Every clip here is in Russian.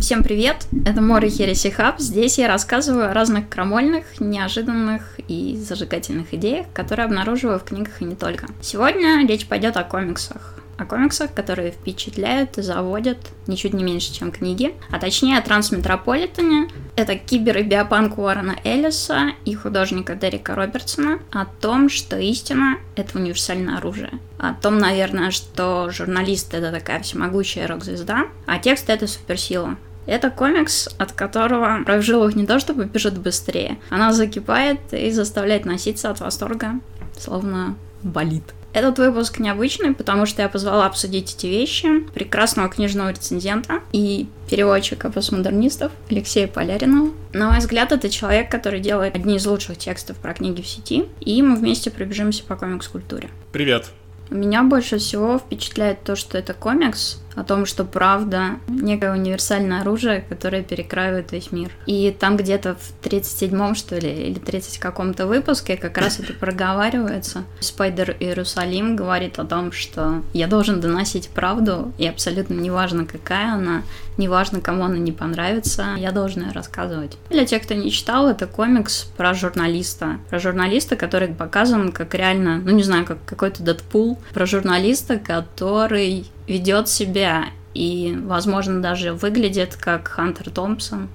Всем привет! Это Мори Хереси Хаб. Здесь я рассказываю о разных крамольных, неожиданных и зажигательных идеях, которые обнаруживаю в книгах и не только. Сегодня речь пойдет о комиксах о комиксах, которые впечатляют и заводят ничуть не меньше, чем книги, а точнее о Трансметрополитене. Это кибер и биопанк Уоррена Эллиса и художника Дерека Робертсона о том, что истина — это универсальное оружие. О том, наверное, что журналист — это такая всемогущая рок-звезда, а текст — это суперсила. Это комикс, от которого кровь в жилах не то чтобы бежит быстрее, она закипает и заставляет носиться от восторга, словно болит. Этот выпуск необычный, потому что я позвала обсудить эти вещи прекрасного книжного рецензента и переводчика постмодернистов Алексея Поляринова. На мой взгляд, это человек, который делает одни из лучших текстов про книги в сети, и мы вместе пробежимся по комикс-культуре. Привет! Меня больше всего впечатляет то, что это комикс, о том, что правда некое универсальное оружие, которое перекраивает весь мир. И там где-то в 37-м, что ли, или 30 каком-то выпуске как раз это проговаривается. Спайдер Иерусалим говорит о том, что я должен доносить правду, и абсолютно неважно, какая она, неважно, кому она не понравится, я должен ее рассказывать. Для тех, кто не читал, это комикс про журналиста. Про журналиста, который показан как реально, ну не знаю, как какой-то Дэдпул. Про журналиста, который ведет себя и, возможно, даже выглядит как Хантер Томпсон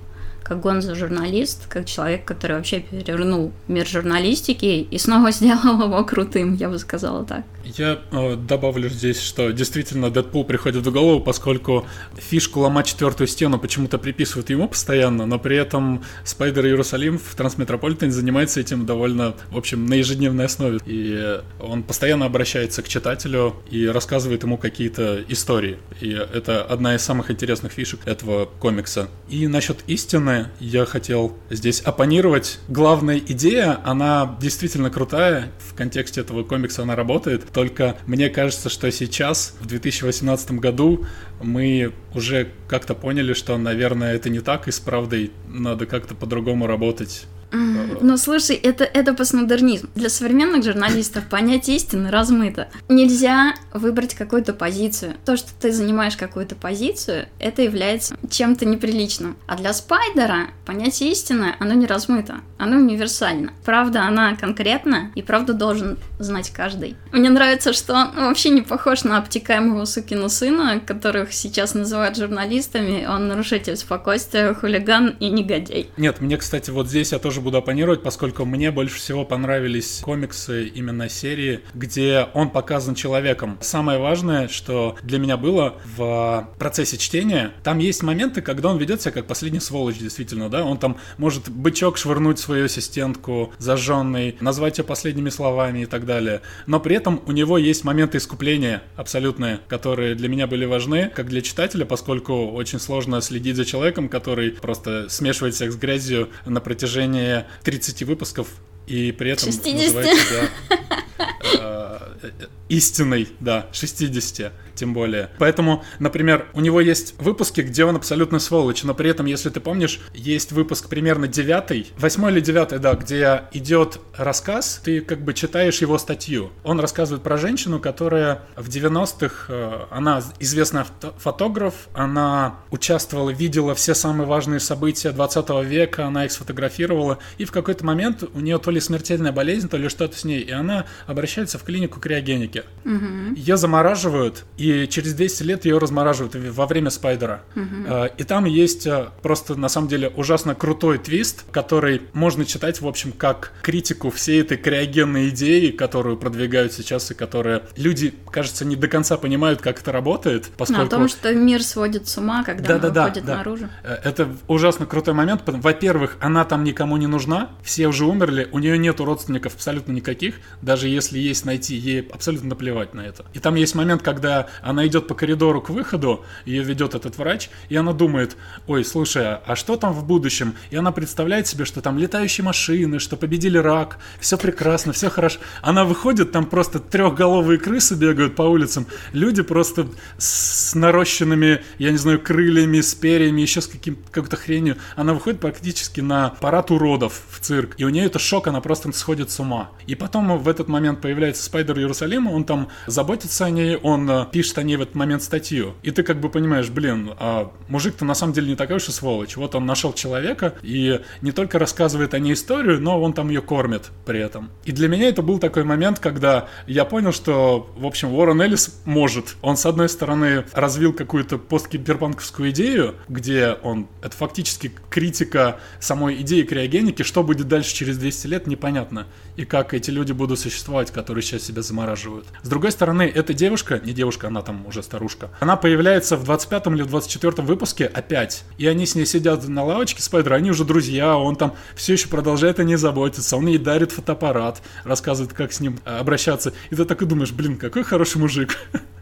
как гонзо-журналист, как человек, который вообще перевернул мир журналистики и снова сделал его крутым, я бы сказала так. Я э, добавлю здесь, что действительно Дэдпул приходит в голову, поскольку фишку ломать четвертую стену почему-то приписывают ему постоянно, но при этом Спайдер Иерусалим в Трансметрополитене занимается этим довольно, в общем, на ежедневной основе. И он постоянно обращается к читателю и рассказывает ему какие-то истории. И это одна из самых интересных фишек этого комикса. И насчет истины я хотел здесь оппонировать. Главная идея, она действительно крутая, в контексте этого комикса она работает, только мне кажется, что сейчас, в 2018 году, мы уже как-то поняли, что, наверное, это не так, и с правдой надо как-то по-другому работать. Ну, слушай, это, это постмодернизм. Для современных журналистов понятие истины размыто. Нельзя выбрать какую-то позицию. То, что ты занимаешь какую-то позицию, это является чем-то неприличным. А для Спайдера понятие истины, оно не размыто. Оно универсально. Правда, она конкретна, и правду должен знать каждый. Мне нравится, что он вообще не похож на обтекаемого сукину сына, которых сейчас называют журналистами. Он нарушитель спокойствия, хулиган и негодяй. Нет, мне, кстати, вот здесь я тоже буду оппонировать, поскольку мне больше всего понравились комиксы именно серии, где он показан человеком. Самое важное, что для меня было в процессе чтения, там есть моменты, когда он ведет себя как последний сволочь, действительно, да, он там может бычок швырнуть свою ассистентку зажженный, назвать ее последними словами и так далее. Но при этом у него есть моменты искупления абсолютные, которые для меня были важны, как для читателя, поскольку очень сложно следить за человеком, который просто смешивает всех с грязью на протяжении 30 выпусков и при этом 60. называет себя э, истинной, да, 60 тем более. Поэтому, например, у него есть выпуски, где он абсолютно сволочь, но при этом, если ты помнишь, есть выпуск примерно девятый, восьмой или девятый, да, где идет рассказ, ты как бы читаешь его статью. Он рассказывает про женщину, которая в 90-х, э, она известная фотограф, она участвовала, видела все самые важные события 20 века, она их сфотографировала, и в какой-то момент у нее то ли смертельная болезнь, то ли что-то с ней, и она обращается в клинику криогеники. Угу. Ее замораживают, и через 200 лет ее размораживают во время Спайдера. Угу. И там есть э, просто, на самом деле, ужасно крутой твист, который можно читать, в общем, как критику всей этой криогенной идеи, которую продвигают сейчас, и которая люди, кажется, не до конца понимают, как это работает. Поскольку... Ну, о том, что мир сводит с ума, когда да, она да, выходит да, наружу. Э, это ужасно крутой момент. Во-первых, она там никому не нужна, все уже умерли, у нее нету родственников абсолютно никаких, даже если есть найти, ей абсолютно наплевать на это. И там есть момент, когда она идет по коридору к выходу, ее ведет этот врач, и она думает, ой, слушай, а что там в будущем? И она представляет себе, что там летающие машины, что победили рак, все прекрасно, все хорошо. Она выходит, там просто трехголовые крысы бегают по улицам, люди просто с нарощенными, я не знаю, крыльями, с перьями, еще с каким, какой-то хренью. Она выходит практически на парад уродов в цирк, и у нее это шок, она просто сходит с ума. И потом в этот момент появляется Спайдер Иерусалима, он там заботится о ней, он э, пишет о ней в этот момент статью. И ты как бы понимаешь, блин, а мужик-то на самом деле не такой уж и сволочь. Вот он нашел человека и не только рассказывает о ней историю, но он там ее кормит при этом. И для меня это был такой момент, когда я понял, что, в общем, Уоррен Эллис может. Он, с одной стороны, развил какую-то посткиберпанковскую идею, где он... Это фактически критика самой идеи криогеники. Что будет дальше через 200 лет, непонятно. И как эти люди будут существовать, которые сейчас себя замораживают. С другой стороны, эта девушка, не девушка, она там уже старушка, она появляется в 25 или 24 выпуске опять. И они с ней сидят на лавочке Спайдера, они уже друзья, он там все еще продолжает о ней заботиться, он ей дарит фотоаппарат, рассказывает, как с ним э, обращаться. И ты так и думаешь, блин, какой хороший мужик.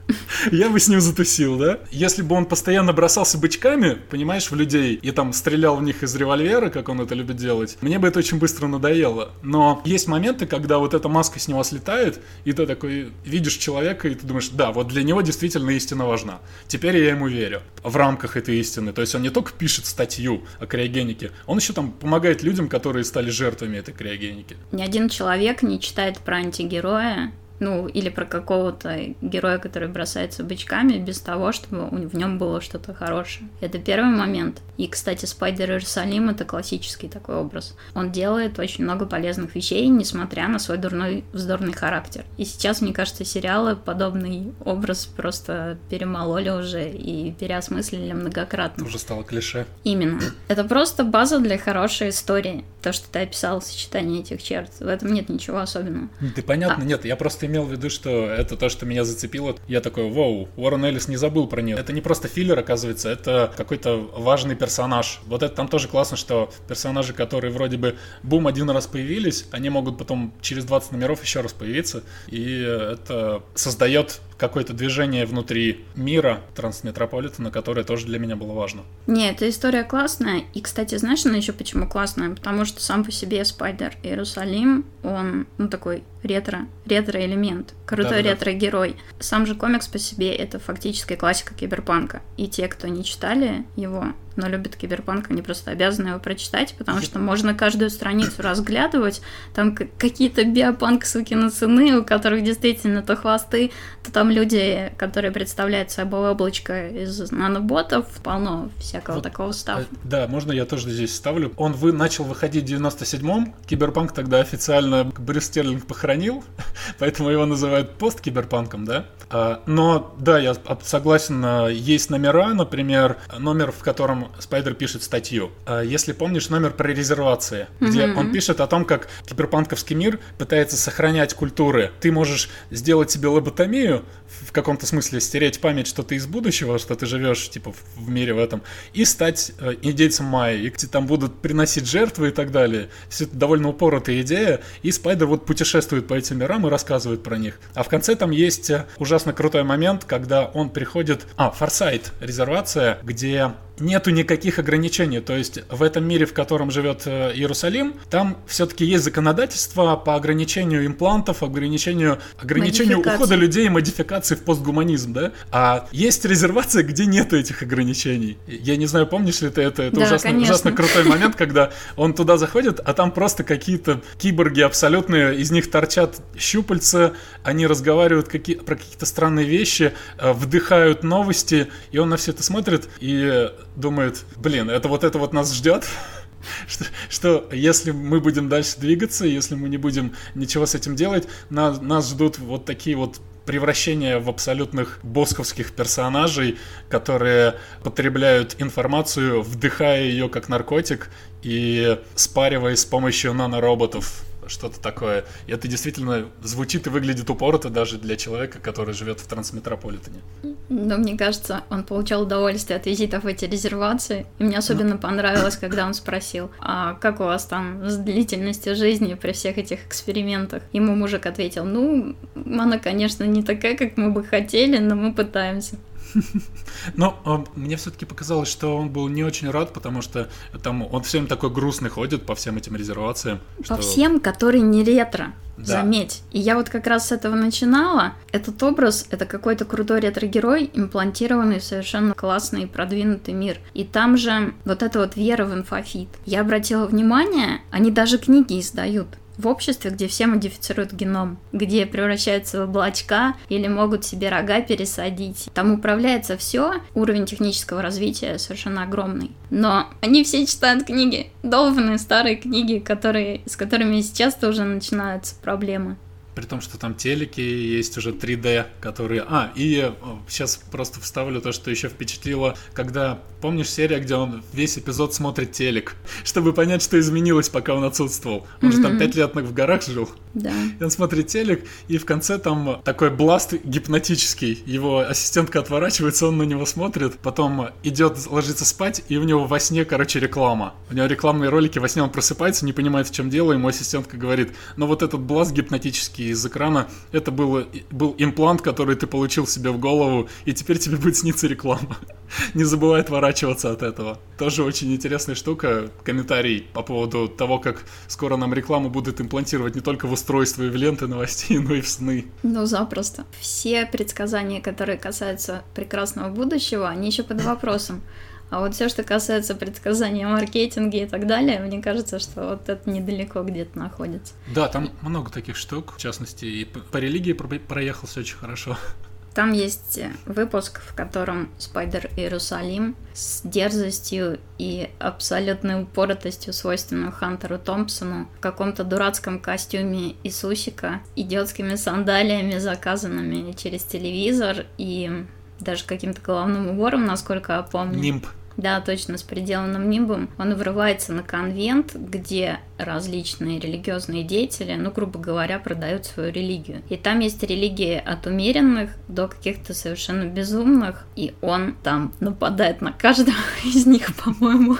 Я бы с ним затусил, да? Если бы он постоянно бросался бычками, понимаешь, в людей, и там стрелял в них из револьвера, как он это любит делать, мне бы это очень быстро надоело. Но есть моменты, когда вот эта маска с него слетает, и ты такой видишь человека, и ты думаешь, да, вот для него действительно истина важна. Теперь я ему верю. В рамках этой истины. То есть он не только пишет статью о криогенике, он еще там помогает людям, которые стали жертвами этой криогеники. Ни один человек не читает про антигероя, ну, или про какого-то героя, который бросается бычками, без того, чтобы в нем было что-то хорошее. Это первый момент. И, кстати, Спайдер Иерусалим — это классический такой образ. Он делает очень много полезных вещей, несмотря на свой дурной, вздорный характер. И сейчас, мне кажется, сериалы подобный образ просто перемололи уже и переосмыслили многократно. Уже стало клише. Именно. Это просто база для хорошей истории. То, что ты описал, сочетание этих черт. В этом нет ничего особенного. Ты понятно, а. нет, я просто имел в виду, что это то, что меня зацепило. Я такой, вау, Уоррен Эллис не забыл про нее. Это не просто филлер, оказывается, это какой-то важный персонаж. Вот это там тоже классно, что персонажи, которые вроде бы бум один раз появились, они могут потом через 20 номеров еще раз появиться. И это создает какое-то движение внутри мира Трансметрополитена, которое тоже для меня было важно. Не, эта история классная. И, кстати, знаешь, она еще почему классная? Потому что сам по себе Спайдер Иерусалим, он, ну, такой ретро, ретро-элемент, крутой да, ретро-герой. Сам же комикс по себе это фактически классика киберпанка. И те, кто не читали его, но любят киберпанк, они просто обязаны его прочитать, потому что можно каждую страницу разглядывать, там какие-то биопанк сукины цены, у которых действительно то хвосты, то там люди, которые представляют собой облачко из наноботов, полно всякого вот, такого става. Э, да, можно я тоже здесь ставлю. Он вы начал выходить в 97-м, киберпанк тогда официально Брюс Стерлинг похоронил, поэтому его называют пост-киберпанком, да? А, но, да, я согласен, а, есть номера, например, номер, в котором Спайдер пишет статью. А, если помнишь, номер про резервации, где mm-hmm. он пишет о том, как киберпанковский мир пытается сохранять культуры. Ты можешь сделать себе лоботомию, в каком-то смысле стереть память, что ты из будущего, что ты живешь, типа, в мире в этом, и стать э, индейцем майя, и там будут приносить жертвы и так далее. Все это довольно упоротая идея, и Спайдер вот путешествует по этим мирам и рассказывает про них. А в конце там есть э, ужасно крутой момент, когда он приходит... А, Форсайт, резервация, где нету никаких ограничений. То есть в этом мире, в котором живет э, Иерусалим, там все-таки есть законодательство по ограничению имплантов, ограничению, ограничению ухода людей и модификации в постгуманизм, да? А есть резервация, где нету этих ограничений. Я не знаю, помнишь ли ты это? Это да, ужасно, ужасно крутой момент, когда он туда заходит, а там просто какие-то киборги абсолютные, из них торчат щупальца, они разговаривают какие, про какие-то странные вещи, э, вдыхают новости, и он на все это смотрит, и думает, блин, это вот это вот нас ждет, что, что если мы будем дальше двигаться, если мы не будем ничего с этим делать, нас, нас ждут вот такие вот превращения в абсолютных босковских персонажей, которые потребляют информацию, вдыхая ее как наркотик и спариваясь с помощью нанороботов что-то такое. И это действительно звучит и выглядит упорото даже для человека, который живет в трансметрополитене. Но мне кажется, он получал удовольствие от визитов в эти резервации. И мне особенно ну. понравилось, когда он спросил, а как у вас там с длительностью жизни при всех этих экспериментах? Ему мужик ответил, ну, она, конечно, не такая, как мы бы хотели, но мы пытаемся. Но а, мне все-таки показалось, что он был не очень рад, потому что там он всем такой грустный ходит по всем этим резервациям. По что... всем, которые не ретро. Да. Заметь. И я вот как раз с этого начинала. Этот образ — это какой-то крутой ретро-герой, имплантированный в совершенно классный и продвинутый мир. И там же вот эта вот вера в infofeed. Я обратила внимание, они даже книги издают. В обществе, где все модифицируют геном, где превращаются в облачка или могут себе рога пересадить. Там управляется все, уровень технического развития совершенно огромный. Но они все читают книги, долбанные старые книги, которые, с которыми сейчас-то уже начинаются проблемы. При том, что там телеки, есть уже 3D, которые... А, и сейчас просто вставлю то, что еще впечатлило, когда, помнишь серия, где он весь эпизод смотрит телек, чтобы понять, что изменилось, пока он отсутствовал. Он mm-hmm. же там 5 лет в горах жил. Да. Он смотрит телек, и в конце там такой бласт гипнотический. Его ассистентка отворачивается, он на него смотрит, потом идет ложиться спать, и у него во сне, короче, реклама. У него рекламные ролики, во сне он просыпается, не понимает, в чем дело, ему ассистентка говорит, ну вот этот бласт гипнотический из экрана, это был, был имплант, который ты получил себе в голову, и теперь тебе будет сниться реклама. Не забывай отворачиваться от этого. Тоже очень интересная штука. Комментарий по поводу того, как скоро нам рекламу будут имплантировать не только в устройство и в ленты новостей, но и в сны. Ну, запросто. Все предсказания, которые касаются прекрасного будущего, они еще под вопросом. А вот все, что касается предсказания маркетинге и так далее, мне кажется, что вот это недалеко где-то находится. Да, там много таких штук, в частности, и по религии проехался очень хорошо. Там есть выпуск, в котором Спайдер Иерусалим с дерзостью и абсолютной упоротостью, свойственной Хантеру Томпсону, в каком-то дурацком костюме Иисусика, идиотскими сандалиями, заказанными через телевизор, и даже каким-то головным убором, насколько я помню. Нимб. Да, точно, с приделанным нимбом. Он врывается на конвент, где различные религиозные деятели, ну, грубо говоря, продают свою религию. И там есть религии от умеренных до каких-то совершенно безумных, и он там нападает на каждого из них, по-моему.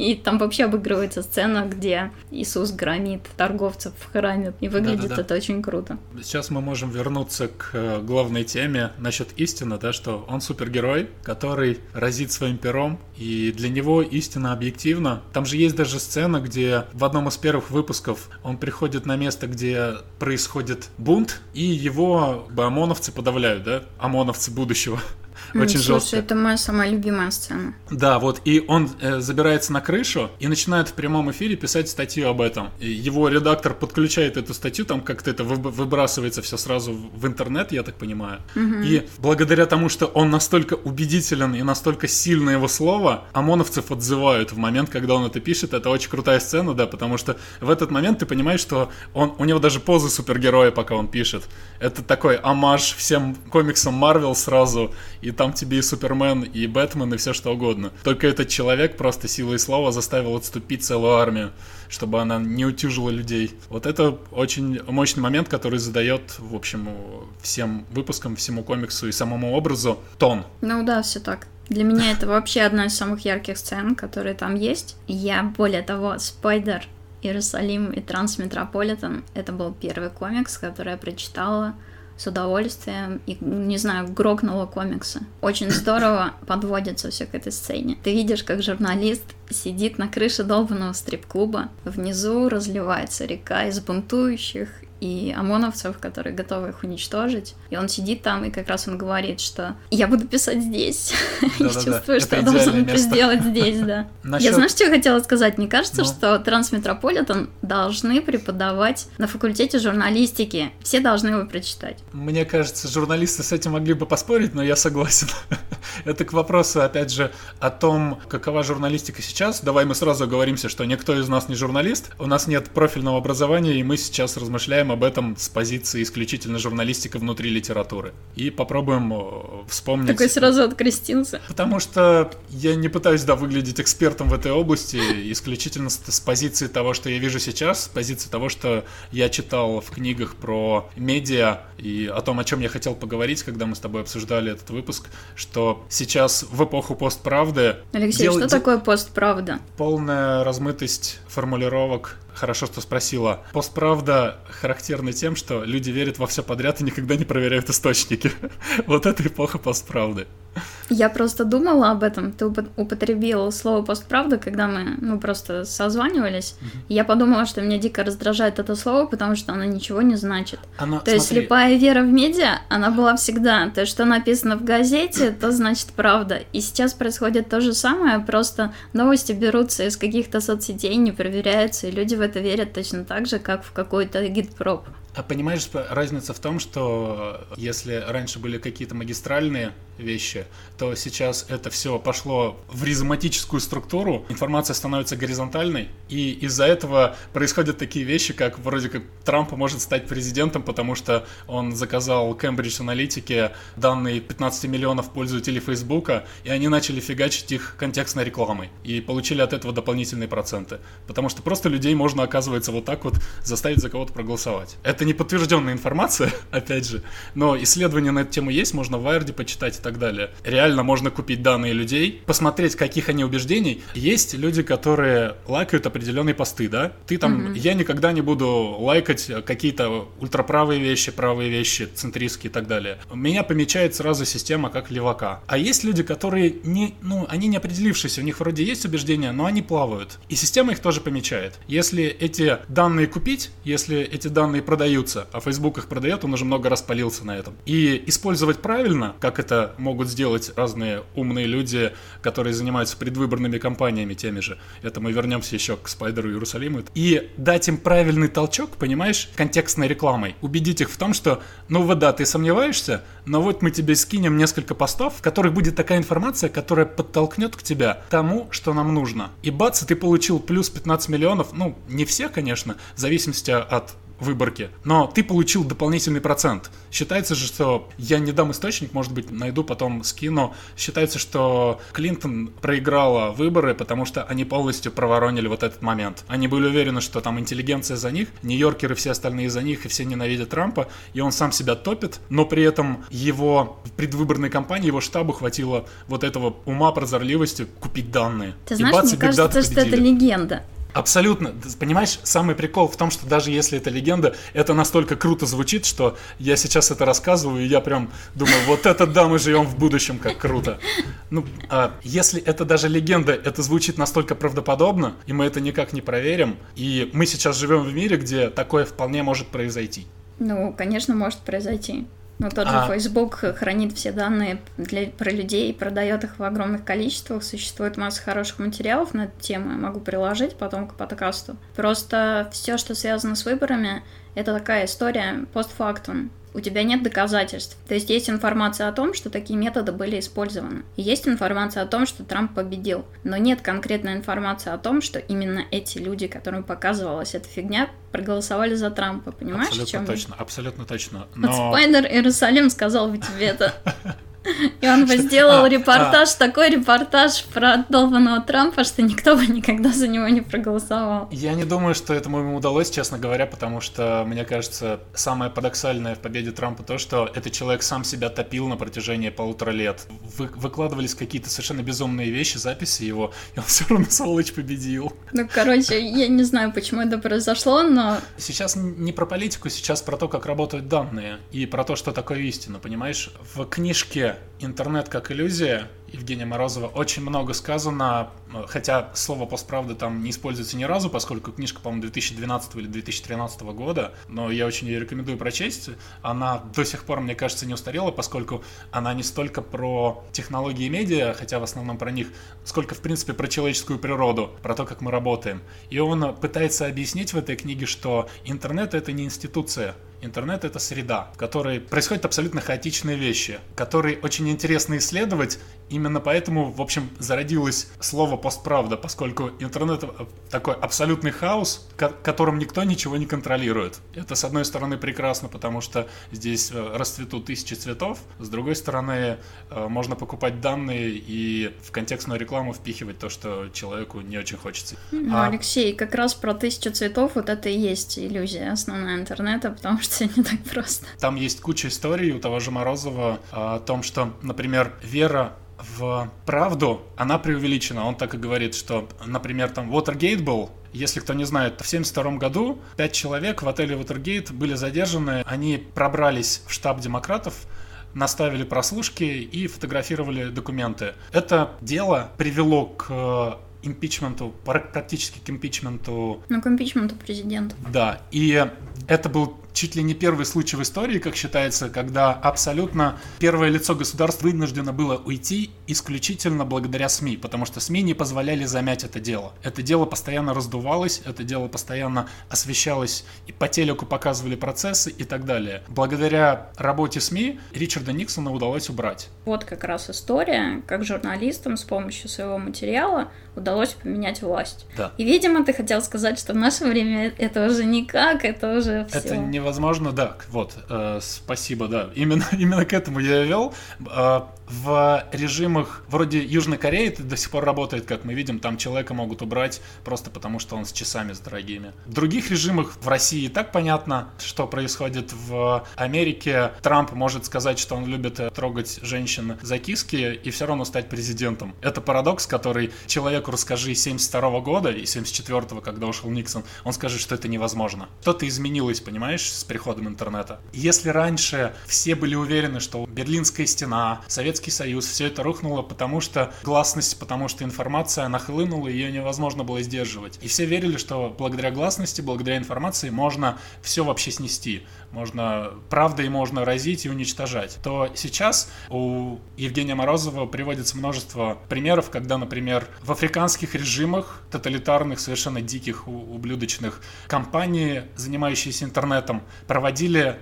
И там вообще обыгрывается сцена, где Иисус громит торговцев в храме. И выглядит Да-да-да. это очень круто. Сейчас мы можем вернуться к э, главной теме насчет истины, да, что он супергерой, который разит своим пером, и для него истина объективна. Там же есть даже сцена, где в одном из первых выпусков он приходит на место, где происходит бунт, и его бы ОМОНовцы подавляют, да, ОМОНовцы будущего. Очень Слушай, жестко. это моя самая любимая сцена. Да, вот, и он э, забирается на крышу и начинает в прямом эфире писать статью об этом. И его редактор подключает эту статью, там как-то это выбрасывается все сразу в интернет, я так понимаю. Угу. И благодаря тому, что он настолько убедителен и настолько сильно его слово, ОМОНовцев отзывают в момент, когда он это пишет. Это очень крутая сцена, да, потому что в этот момент ты понимаешь, что он, у него даже позы супергероя, пока он пишет. Это такой амаш всем комиксам Марвел сразу, и там тебе и Супермен, и Бэтмен, и все что угодно. Только этот человек просто силой слова заставил отступить целую армию, чтобы она не утюжила людей. Вот это очень мощный момент, который задает, в общем, всем выпускам, всему комиксу и самому образу тон. Ну да, все так. Для меня это вообще одна из самых ярких сцен, которые там есть. Я, более того, Спайдер, Иерусалим и Трансметрополитен — это был первый комикс, который я прочитала с удовольствием и, не знаю, грохнула комиксы. Очень здорово подводится все к этой сцене. Ты видишь, как журналист сидит на крыше долбанного стрип-клуба. Внизу разливается река из бунтующих и ОМОНовцев, которые готовы их уничтожить. И он сидит там, и как раз он говорит, что я буду писать здесь. Я чувствую, что я должен это сделать здесь, да. Я знаешь, что я хотела сказать? Мне кажется, ну. что Трансметрополитен должны преподавать на факультете журналистики. Все должны его прочитать. Мне кажется, журналисты с этим могли бы поспорить, но я согласен. Это к вопросу, опять же, о том, какова журналистика сейчас. Давай мы сразу оговоримся, что никто из нас не журналист, у нас нет профильного образования, и мы сейчас размышляем об этом с позиции исключительно журналистика внутри литературы. И попробуем э, вспомнить... Такой сразу открестился. Потому что я не пытаюсь, да, выглядеть экспертом в этой области, исключительно с, с позиции того, что я вижу сейчас, с позиции того, что я читал в книгах про медиа и о том, о чем я хотел поговорить, когда мы с тобой обсуждали этот выпуск, что сейчас в эпоху постправды... Алексей, дел... что такое постправда? Полная размытость формулировок, Хорошо, что спросила. Постправда характерна тем, что люди верят во все подряд и никогда не проверяют источники. вот это эпоха постправды. Я просто думала об этом. Ты употребил слово постправда, когда мы, ну, просто созванивались. Угу. Я подумала, что меня дико раздражает это слово, потому что оно ничего не значит. Оно, то смотри... есть слепая вера в медиа, она была всегда. То есть, что написано в газете, то значит правда. И сейчас происходит то же самое, просто новости берутся из каких-то соцсетей, не проверяются, и люди в это верят точно так же, как в какой-то гид-проб. А понимаешь, разница в том, что если раньше были какие-то магистральные вещи, то сейчас это все пошло в ризоматическую структуру, информация становится горизонтальной, и из-за этого происходят такие вещи, как вроде как Трамп может стать президентом, потому что он заказал Cambridge Analytica данные 15 миллионов пользователей Фейсбука, и они начали фигачить их контекстной рекламой, и получили от этого дополнительные проценты. Потому что просто людей можно, оказывается, вот так вот заставить за кого-то проголосовать. Это не подтвержденная информация, опять же, но исследования на эту тему есть, можно в Вайерде почитать и так далее. Реально можно купить данные людей, посмотреть, каких они убеждений. Есть люди, которые лайкают определенные посты, да? Ты там, mm-hmm. я никогда не буду лайкать какие-то ультраправые вещи, правые вещи, центристские и так далее. Меня помечает сразу система как левака. А есть люди, которые не, ну, они не определившиеся, у них вроде есть убеждения, но они плавают. И система их тоже помечает. Если эти данные купить, если эти данные продаются, а Facebook их продает, он уже много раз палился на этом. И использовать правильно, как это могут сделать разные умные люди, которые занимаются предвыборными кампаниями теми же. Это мы вернемся еще к Спайдеру Иерусалиму. И дать им правильный толчок, понимаешь, контекстной рекламой. Убедить их в том, что, ну вот да, ты сомневаешься, но вот мы тебе скинем несколько постов, в которых будет такая информация, которая подтолкнет к тебя тому, что нам нужно. И бац, ты получил плюс 15 миллионов, ну, не все, конечно, в зависимости от выборке, но ты получил дополнительный процент. Считается же, что я не дам источник, может быть, найду потом скину. Считается, что Клинтон проиграла выборы, потому что они полностью проворонили вот этот момент. Они были уверены, что там интеллигенция за них, нью-йоркеры все остальные за них, и все ненавидят Трампа, и он сам себя топит, но при этом его предвыборной кампании, его штабу хватило вот этого ума, прозорливости купить данные. Ты знаешь, бац, мне кажется, что это легенда. Абсолютно. Понимаешь, самый прикол в том, что даже если это легенда, это настолько круто звучит, что я сейчас это рассказываю, и я прям думаю, вот это да, мы живем в будущем, как круто. Ну, а если это даже легенда, это звучит настолько правдоподобно, и мы это никак не проверим, и мы сейчас живем в мире, где такое вполне может произойти. Ну, конечно, может произойти. Но тот же а... Facebook хранит все данные для, про людей и продает их в огромных количествах. Существует масса хороших материалов на эту тему, я могу приложить потом к подкасту. Просто все, что связано с выборами, это такая история постфактум у тебя нет доказательств. То есть есть информация о том, что такие методы были использованы. И есть информация о том, что Трамп победил. Но нет конкретной информации о том, что именно эти люди, которым показывалась эта фигня, проголосовали за Трампа. Понимаешь, абсолютно в чем? точно, абсолютно точно. Но... Вот Спайдер Иерусалим сказал бы тебе это. И он бы сделал а, репортаж, а. такой репортаж про долбанного Трампа, что никто бы никогда за него не проголосовал. Я не думаю, что этому ему удалось, честно говоря, потому что, мне кажется, самое парадоксальное в победе Трампа то, что этот человек сам себя топил на протяжении полутора лет. Вы, выкладывались какие-то совершенно безумные вещи, записи его, и он все равно, сволочь, победил. Ну, короче, я не знаю, почему это произошло, но... Сейчас не про политику, сейчас про то, как работают данные, и про то, что такое истина, понимаешь? В книжке интернет как иллюзия Евгения Морозова очень много сказано, хотя слово постправда там не используется ни разу, поскольку книжка, по-моему, 2012 или 2013 года, но я очень ее рекомендую прочесть. Она до сих пор, мне кажется, не устарела, поскольку она не столько про технологии и медиа, хотя в основном про них, сколько, в принципе, про человеческую природу, про то, как мы работаем. И он пытается объяснить в этой книге, что интернет — это не институция, Интернет — это среда, в которой происходят абсолютно хаотичные вещи, которые очень интересно исследовать. Именно поэтому, в общем, зародилось слово «постправда», поскольку интернет — такой абсолютный хаос, которым никто ничего не контролирует. Это, с одной стороны, прекрасно, потому что здесь э, расцветут тысячи цветов, с другой стороны, э, можно покупать данные и в контекстную рекламу впихивать то, что человеку не очень хочется. Ну, а... Алексей, как раз про тысячу цветов вот это и есть иллюзия основная интернета, потому что все не так просто. Там есть куча историй у того же Морозова о том, что, например, вера в правду, она преувеличена. Он так и говорит, что, например, там Watergate был, если кто не знает, в 1972 году пять человек в отеле Watergate были задержаны, они пробрались в штаб демократов, наставили прослушки и фотографировали документы. Это дело привело к импичменту, практически к импичменту. Ну, к импичменту президента. Да, и это был чуть ли не первый случай в истории, как считается, когда абсолютно первое лицо государства вынуждено было уйти исключительно благодаря СМИ, потому что СМИ не позволяли замять это дело. Это дело постоянно раздувалось, это дело постоянно освещалось, и по телеку показывали процессы и так далее. Благодаря работе СМИ Ричарда Никсона удалось убрать. Вот как раз история, как журналистам с помощью своего материала удалось поменять власть. Да. И, видимо, ты хотел сказать, что в наше время это уже никак, это уже все. Это невозможно, да. Вот, э, спасибо, да. Именно, именно к этому я и вел. Э, в режимах вроде Южной Кореи это до сих пор работает, как мы видим, там человека могут убрать просто потому, что он с часами с дорогими. В других режимах в России так понятно, что происходит в Америке. Трамп может сказать, что он любит трогать женщин за киски и все равно стать президентом. Это парадокс, который человеку расскажи 72 года и 74 когда ушел Никсон, он скажет, что это невозможно. Что-то изменилось, понимаешь, с приходом интернета. Если раньше все были уверены, что Берлинская стена, Советский Советский Союз, все это рухнуло, потому что гласность, потому что информация нахлынула, ее невозможно было сдерживать. И все верили, что благодаря гласности, благодаря информации можно все вообще снести. Можно правдой можно разить и уничтожать. То сейчас у Евгения Морозова приводится множество примеров, когда, например, в африканских режимах, тоталитарных, совершенно диких, ублюдочных, компании, занимающиеся интернетом, проводили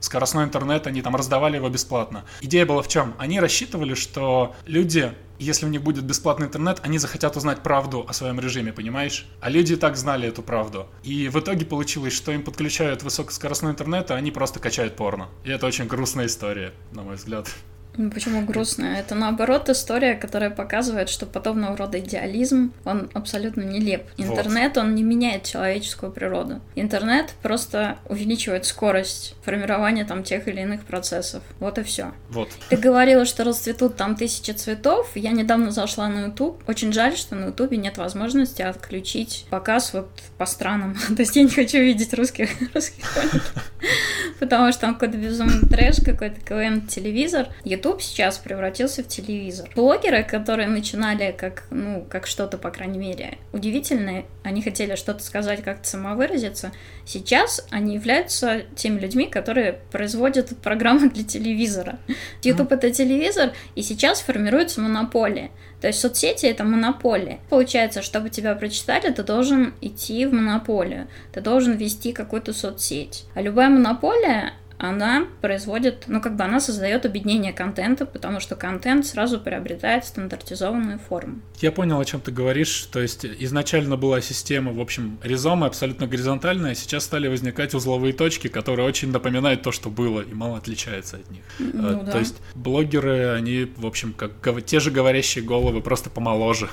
высокоскоростной интернет, они там раздавали его бесплатно. Идея была в чем? Они рассчитывали, что люди, если у них будет бесплатный интернет, они захотят узнать правду о своем режиме, понимаешь? А люди и так знали эту правду. И в итоге получилось, что им подключают высокоскоростной интернет, а они просто качают порно. И это очень грустная история, на мой взгляд. Ну, почему грустно? Это наоборот история, которая показывает, что подобного рода идеализм, он абсолютно нелеп. Интернет, вот. он не меняет человеческую природу. Интернет просто увеличивает скорость формирования там тех или иных процессов. Вот и все. Вот. Ты говорила, что расцветут там тысячи цветов. Я недавно зашла на YouTube. Очень жаль, что на YouTube нет возможности отключить показ вот по странам. То есть я не хочу видеть русских, русских потому что там какой-то безумный трэш, какой-то КВН-телевизор. YouTube сейчас превратился в телевизор. Блогеры, которые начинали как, ну, как что-то, по крайней мере, удивительное, они хотели что-то сказать, как-то самовыразиться, сейчас они являются теми людьми, которые производят программы для телевизора. YouTube — это телевизор, и сейчас формируется монополия. То есть соцсети — это монополия. Получается, чтобы тебя прочитали, ты должен идти в монополию. Ты должен вести какую-то соцсеть. А любая монополия, она производит, ну как бы она создает объединение контента, потому что контент сразу приобретает стандартизованную форму. Я понял, о чем ты говоришь. То есть изначально была система, в общем, ризомы абсолютно горизонтальная, сейчас стали возникать узловые точки, которые очень напоминают то, что было, и мало отличаются от них. Ну, да. То есть блогеры, они, в общем, как те же говорящие головы, просто помоложе.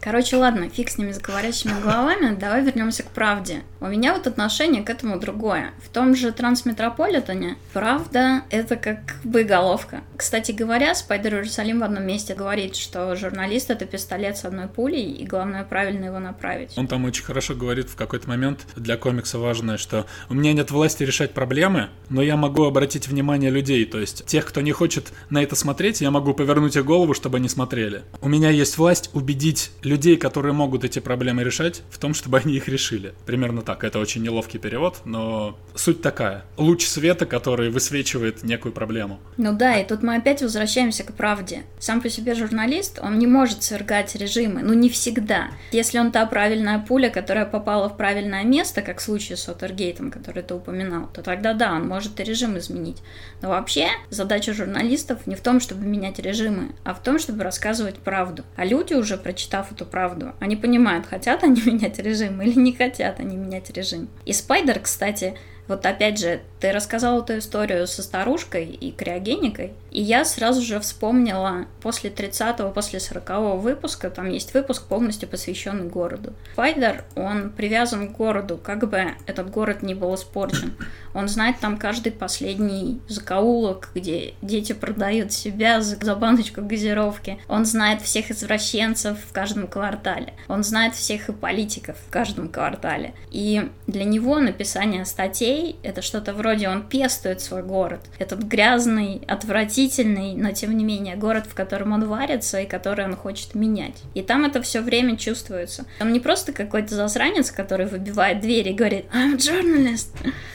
Короче, ладно, фиг с ними с говорящими головами, давай вернемся к правде. У меня вот отношение к этому другое. В том же Трансметрополитене правда это как боеголовка. Кстати говоря, Спайдер Иерусалим в одном месте говорит, что журналист это пистолет с одной пулей, и главное правильно его направить. Он там очень хорошо говорит в какой-то момент, для комикса важное, что у меня нет власти решать проблемы, но я могу обратить внимание людей, то есть тех, кто не хочет на это смотреть, я могу повернуть их голову, чтобы они смотрели. У меня есть власть убедить людей, которые могут эти проблемы решать, в том, чтобы они их решили. Примерно так. Это очень неловкий перевод, но суть такая. Луч света, который высвечивает некую проблему. Ну да, и тут мы опять возвращаемся к правде. Сам по себе журналист, он не может свергать режимы, ну не всегда. Если он та правильная пуля, которая попала в правильное место, как в случае с Отергейтом, который ты упоминал, то тогда да, он может и режим изменить. Но вообще задача журналистов не в том, чтобы менять режимы, а в том, чтобы рассказывать правду. А люди, уже прочитав эту правду, они понимают, хотят они менять режим или не хотят они менять режим. И Спайдер, кстати, вот опять же, ты рассказал эту историю со старушкой и криогеникой, и я сразу же вспомнила после 30-го, после 40-го выпуска, там есть выпуск полностью посвященный городу. Файдер, он привязан к городу, как бы этот город не был испорчен. Он знает там каждый последний закоулок, где дети продают себя за, за баночку газировки. Он знает всех извращенцев в каждом квартале. Он знает всех и политиков в каждом квартале. И для него написание статей это что-то вроде он пестует свой город. Этот грязный, отвратительный, но тем не менее город, в котором он варится и который он хочет менять. И там это все время чувствуется. Он не просто какой-то засранец, который выбивает двери и говорит «I'm a journalist».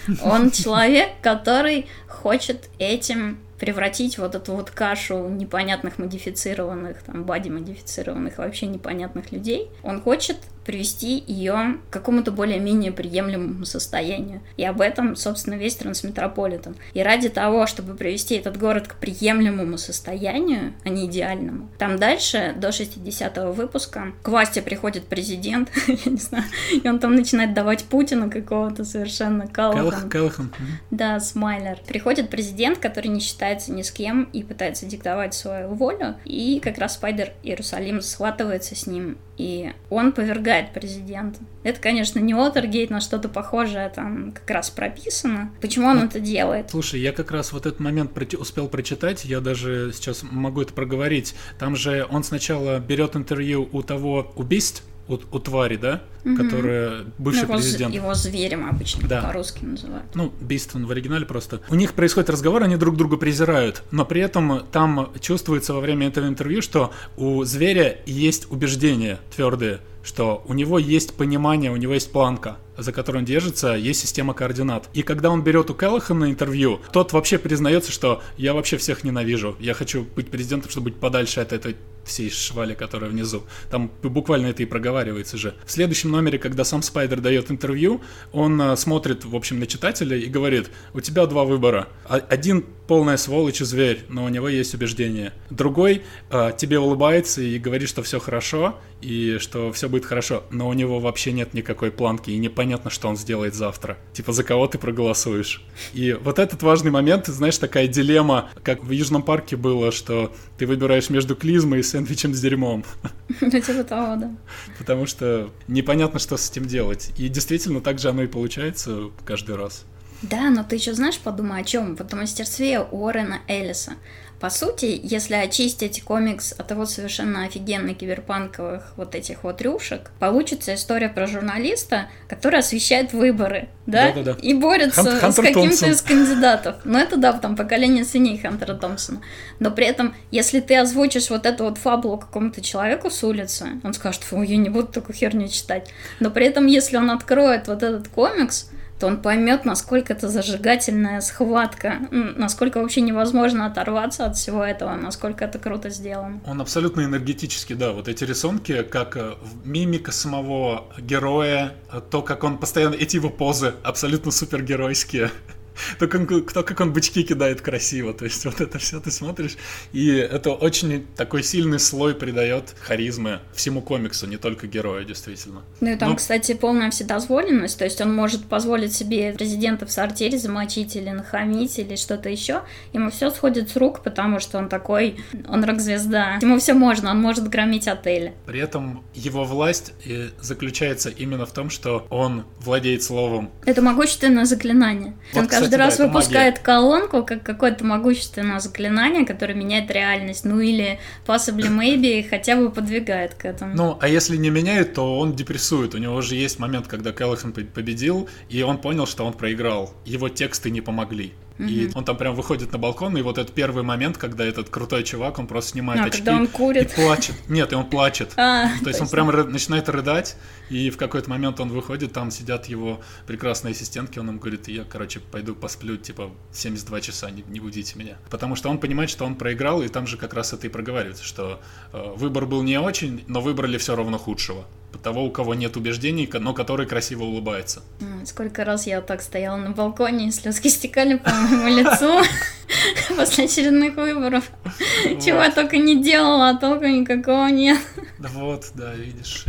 Он человек, который хочет этим превратить вот эту вот кашу непонятных модифицированных, там, бади-модифицированных, вообще непонятных людей. Он хочет привести ее к какому-то более-менее приемлемому состоянию. И об этом, собственно, весь Трансметрополитен. И ради того, чтобы привести этот город к приемлемому состоянию, а не идеальному, там дальше, до 60-го выпуска, к власти приходит президент, я не знаю, и он там начинает давать Путину какого-то совершенно Калахан. Калахан. Да, Смайлер. Приходит президент, который не считается ни с кем и пытается диктовать свою волю, и как раз Спайдер Иерусалим схватывается с ним и он повергает президента. Это, конечно, не Отергейт, но что-то похожее там как раз прописано. Почему он ну, это делает? Слушай, я как раз вот этот момент успел прочитать, я даже сейчас могу это проговорить. Там же он сначала берет интервью у того убийств, у, у твари, да, угу. которая бывший ну, президент. Его зверем обычно да. по-русски называют. Ну, Бист в оригинале просто. У них происходит разговор, они друг друга презирают, но при этом там чувствуется во время этого интервью, что у зверя есть убеждения твердые, что у него есть понимание, у него есть планка за которой он держится, есть система координат. И когда он берет у Келлахана интервью, тот вообще признается, что я вообще всех ненавижу. Я хочу быть президентом, чтобы быть подальше от этой всей швали, которая внизу. Там буквально это и проговаривается же. В следующем номере, когда сам Спайдер дает интервью, он э, смотрит, в общем, на читателя и говорит, у тебя два выбора. Один полная сволочь и зверь, но у него есть убеждение. Другой э, тебе улыбается и говорит, что все хорошо, и что все будет хорошо, но у него вообще нет никакой планки, и непонятно, что он сделает завтра. Типа, за кого ты проголосуешь. И вот этот важный момент, знаешь, такая дилемма, как в Южном парке было, что ты выбираешь между клизмой и сэндвичем с дерьмом. Ну, типа того, да. Потому что непонятно, что с этим делать. И действительно, так же оно и получается каждый раз. Да, но ты еще знаешь, подумай о чем? Вот о мастерстве Уоррена Эллиса. По сути, если очистить комикс от его совершенно офигенно киберпанковых вот этих вот рюшек, получится история про журналиста, который освещает выборы, да? Да, да, да. И борется Хан- с каким-то из кандидатов. Ну, это да, там поколение сыней Хантера Томпсона. Но при этом, если ты озвучишь вот эту вот фабулу какому-то человеку с улицы, он скажет, фу, я не буду такую херню читать. Но при этом, если он откроет вот этот комикс, то он поймет, насколько это зажигательная схватка, насколько вообще невозможно оторваться от всего этого, насколько это круто сделано. Он абсолютно энергетический, да, вот эти рисунки, как э, мимика самого героя, то, как он постоянно, эти его позы абсолютно супергеройские. То, как, то, как он бычки кидает красиво. То есть вот это все ты смотришь, и это очень такой сильный слой придает харизмы всему комиксу, не только герою, действительно. Ну и там, ну, кстати, полная вседозволенность, то есть он может позволить себе президента в сортире замочить или нахамить или что-то еще. Ему все сходит с рук, потому что он такой, он рок-звезда. Ему все можно, он может громить отели. При этом его власть э, заключается именно в том, что он владеет словом. Это могущественное заклинание. Вот, он каждый раз да, выпускает магия. колонку, как какое-то могущественное заклинание, которое меняет реальность. Ну или possibly maybe хотя бы подвигает к этому. Ну, а если не меняет, то он депрессует. У него же есть момент, когда Келлихан победил, и он понял, что он проиграл. Его тексты не помогли. Угу. И он там прям выходит на балкон, и вот этот первый момент, когда этот крутой чувак, он просто снимает а, очки когда он курит. и плачет. Нет, и он плачет. А, то есть он прям начинает рыдать, и в какой-то момент он выходит, там сидят его прекрасные ассистентки, он им говорит, я, короче, пойду посплю, типа, 72 часа, не, не будите меня. Потому что он понимает, что он проиграл, и там же как раз это и проговаривается, что э, выбор был не очень, но выбрали все равно худшего того, у кого нет убеждений, но который красиво улыбается. Сколько раз я так стояла на балконе, и слезки стекали по моему лицу после очередных выборов. Чего я только не делала, а толка никакого нет. Да вот, да, видишь.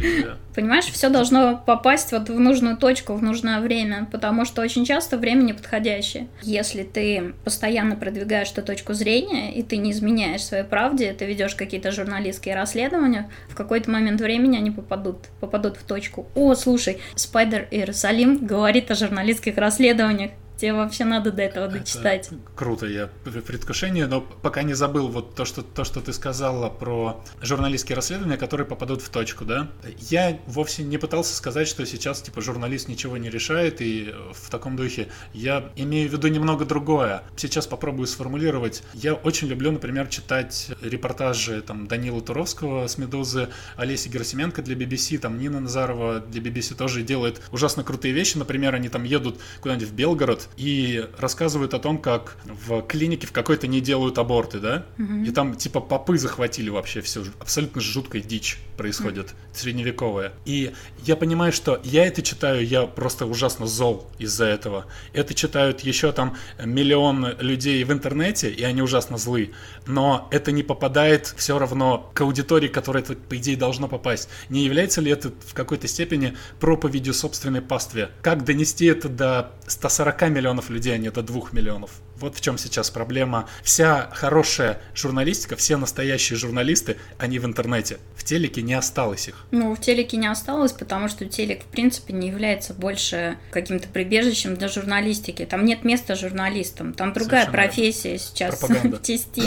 Понимаешь, все должно попасть вот в нужную точку, в нужное время, потому что очень часто время неподходящее. Если ты постоянно продвигаешь эту точку зрения, и ты не изменяешь своей правде, ты ведешь какие-то журналистские расследования, в какой-то момент времени они попадут, попадут в точку. О, слушай, Спайдер Иерусалим говорит о журналистских расследованиях. Тебе вообще надо до этого дочитать. Это круто, я в предвкушении, но пока не забыл вот то, что, то, что ты сказала про журналистские расследования, которые попадут в точку, да? Я вовсе не пытался сказать, что сейчас, типа, журналист ничего не решает, и в таком духе. Я имею в виду немного другое. Сейчас попробую сформулировать. Я очень люблю, например, читать репортажи там Данила Туровского с «Медузы», Олеси Герасименко для BBC, там Нина Назарова для BBC тоже делает ужасно крутые вещи. Например, они там едут куда-нибудь в Белгород и рассказывают о том, как в клинике в какой-то не делают аборты, да? Угу. И там типа попы захватили вообще все. Абсолютно жуткая дичь происходит, угу. средневековая. И я понимаю, что я это читаю, я просто ужасно зол из-за этого. Это читают еще там миллион людей в интернете, и они ужасно злы. Но это не попадает все равно к аудитории, которая это, по идее, должно попасть. Не является ли это в какой-то степени проповедью собственной пастве? Как донести это до 140 миллионов людей, а не до 2 миллионов? Вот в чем сейчас проблема. Вся хорошая журналистика, все настоящие журналисты, они в интернете. В телеке не осталось их. Ну, в телеке не осталось, потому что телек, в принципе, не является больше каким-то прибежищем для журналистики. Там нет места журналистам. Там другая Совершенно профессия сейчас в тести.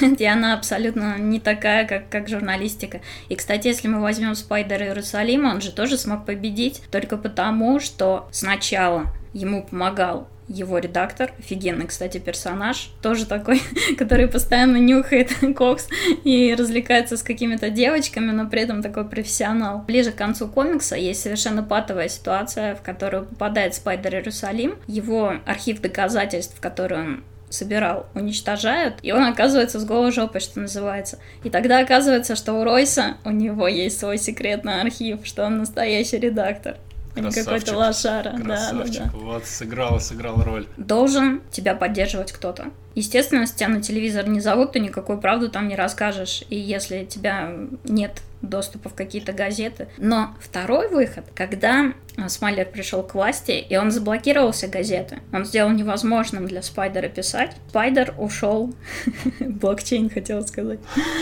И она абсолютно не такая, как, как журналистика. И, кстати, если мы возьмем Спайдера Иерусалима, он же тоже смог победить только потому, что сначала ему помогал его редактор, офигенный, кстати, персонаж, тоже такой, который постоянно нюхает кокс и развлекается с какими-то девочками, но при этом такой профессионал. Ближе к концу комикса есть совершенно патовая ситуация, в которую попадает Спайдер Иерусалим. Его архив доказательств, который он собирал, уничтожают, и он оказывается с голой жопой, что называется. И тогда оказывается, что у Ройса у него есть свой секретный архив, что он настоящий редактор какой-то лошара. Да, да, да. Вот, сыграл, сыграл роль. Должен тебя поддерживать кто-то. Естественно, если тебя на телевизор не зовут, ты никакую правду там не расскажешь. И если тебя нет доступа в какие-то газеты. Но второй выход, когда а, Смайлер пришел к власти, и он заблокировал все газеты. Он сделал невозможным для Спайдера писать. Спайдер ушел. Блокчейн хотел сказать.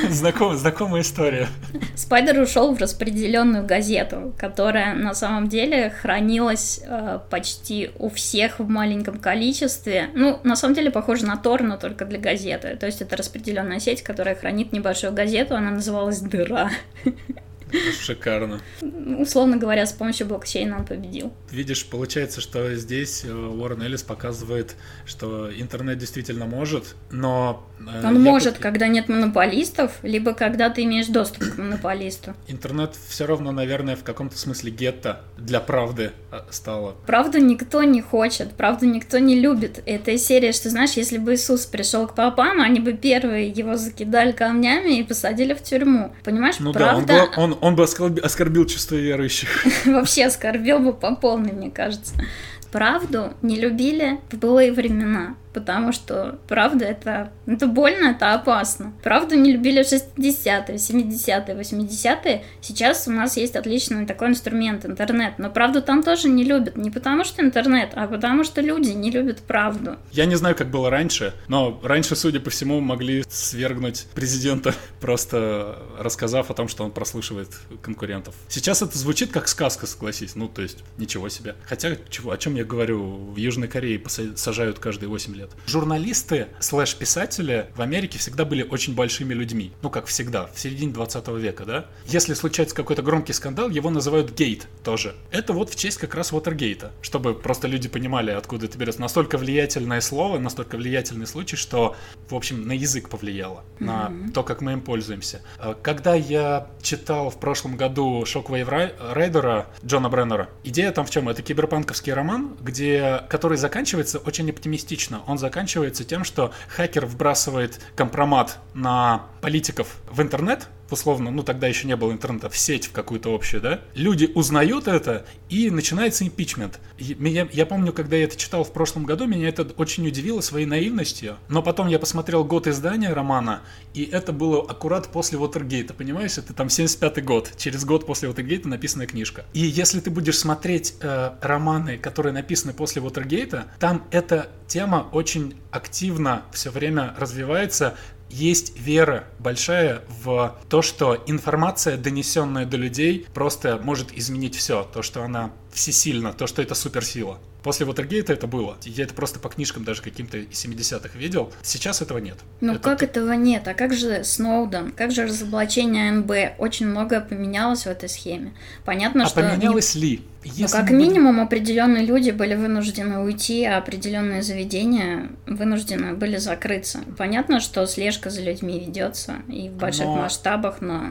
Знаком, знакомая история. Спайдер ушел в распределенную газету, которая на самом деле хранилась э, почти у всех в маленьком количестве. Ну, на самом деле похоже на Тор, но только для газеты. То есть это распределенная сеть, которая хранит небольшую газету, она называлась Дыра. Шикарно. Условно говоря, с помощью блокчейна он победил. Видишь, получается, что здесь э, Уоррен Эллис показывает, что интернет действительно может, но... Э, он может, тут... когда нет монополистов, либо когда ты имеешь доступ к монополисту. Интернет все равно, наверное, в каком-то смысле гетто для правды э, стало. Правду никто не хочет, правду никто не любит. Это серия, что, знаешь, если бы Иисус пришел к папам, они бы первые его закидали камнями и посадили в тюрьму. Понимаешь, ну правда... Да, он, он, он бы оскорбил, оскорбил чувство верующих. Вообще оскорбил бы по полной, мне кажется. Правду не любили в былые времена потому что, правда, это, это больно, это опасно. Правду не любили в 60-е, 70-е, 80-е. Сейчас у нас есть отличный такой инструмент, интернет. Но правду там тоже не любят. Не потому что интернет, а потому что люди не любят правду. Я не знаю, как было раньше, но раньше, судя по всему, могли свергнуть президента, просто рассказав о том, что он прослушивает конкурентов. Сейчас это звучит как сказка, согласись. Ну, то есть, ничего себе. Хотя, чего, о чем я говорю, в Южной Корее сажают каждые 8 лет. Журналисты слэш-писатели в Америке всегда были очень большими людьми. Ну, как всегда, в середине 20 века, да? Если случается какой-то громкий скандал, его называют гейт тоже. Это вот в честь как раз Уотергейта, чтобы просто люди понимали, откуда это берется. Настолько влиятельное слово, настолько влиятельный случай, что, в общем, на язык повлияло, mm-hmm. на то, как мы им пользуемся. А когда я читал в прошлом году Shockwave Райдера Джона Бреннера, идея там в чем? Это киберпанковский роман, где, который заканчивается очень оптимистично он заканчивается тем, что хакер вбрасывает компромат на политиков в интернет, условно, ну тогда еще не было интернета, в сеть в какую-то общую, да, люди узнают это, и начинается импичмент. меня, я помню, когда я это читал в прошлом году, меня это очень удивило своей наивностью, но потом я посмотрел год издания романа, и это было аккурат после Вотергейта, понимаешь, это там 75-й год, через год после Вотергейта написанная книжка. И если ты будешь смотреть э, романы, которые написаны после Вотергейта, там эта тема очень активно все время развивается, есть вера большая в то, что информация, донесенная до людей, просто может изменить все. То, что она всесильно, то, что это суперсила. После Вотергейта это было. Я это просто по книжкам даже каким-то из 70-х видел. Сейчас этого нет. Ну это как ты- этого нет? А как же Сноуден? Как же разоблачение НБ? Очень многое поменялось в этой схеме. Понятно, А что... не- поменялось ли? Ну, Если как мы будем- минимум, определенные люди были вынуждены уйти, а определенные заведения вынуждены были закрыться. Понятно, что слежка за людьми ведется и в больших Но- масштабах, но